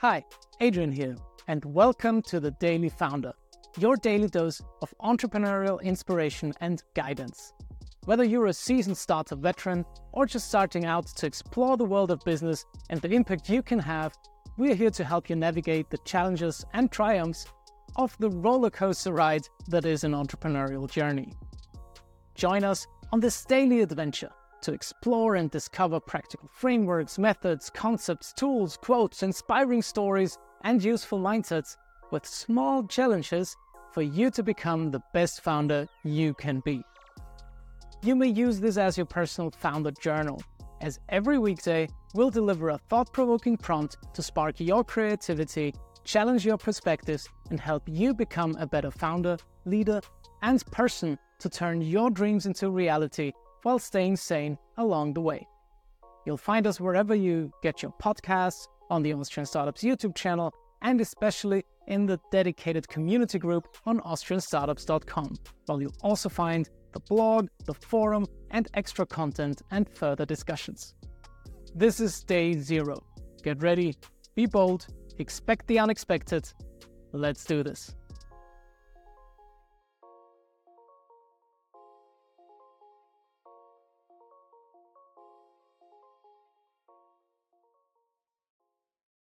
Hi, Adrian here, and welcome to the Daily Founder, your daily dose of entrepreneurial inspiration and guidance. Whether you're a seasoned startup veteran or just starting out to explore the world of business and the impact you can have, we're here to help you navigate the challenges and triumphs of the roller coaster ride that is an entrepreneurial journey. Join us on this daily adventure to explore and discover practical frameworks, methods, concepts, tools, quotes, inspiring stories, and useful mindsets with small challenges for you to become the best founder you can be. You may use this as your personal founder journal, as every weekday we'll deliver a thought provoking prompt to spark your creativity, challenge your perspectives, and help you become a better founder, leader, and person to turn your dreams into reality while staying sane along the way. You'll find us wherever you get your podcasts, on the Austrian Startups YouTube channel, and especially in the dedicated community group on austrianstartups.com, while you'll also find the blog, the forum, and extra content and further discussions. This is day zero. Get ready, be bold, expect the unexpected. Let's do this.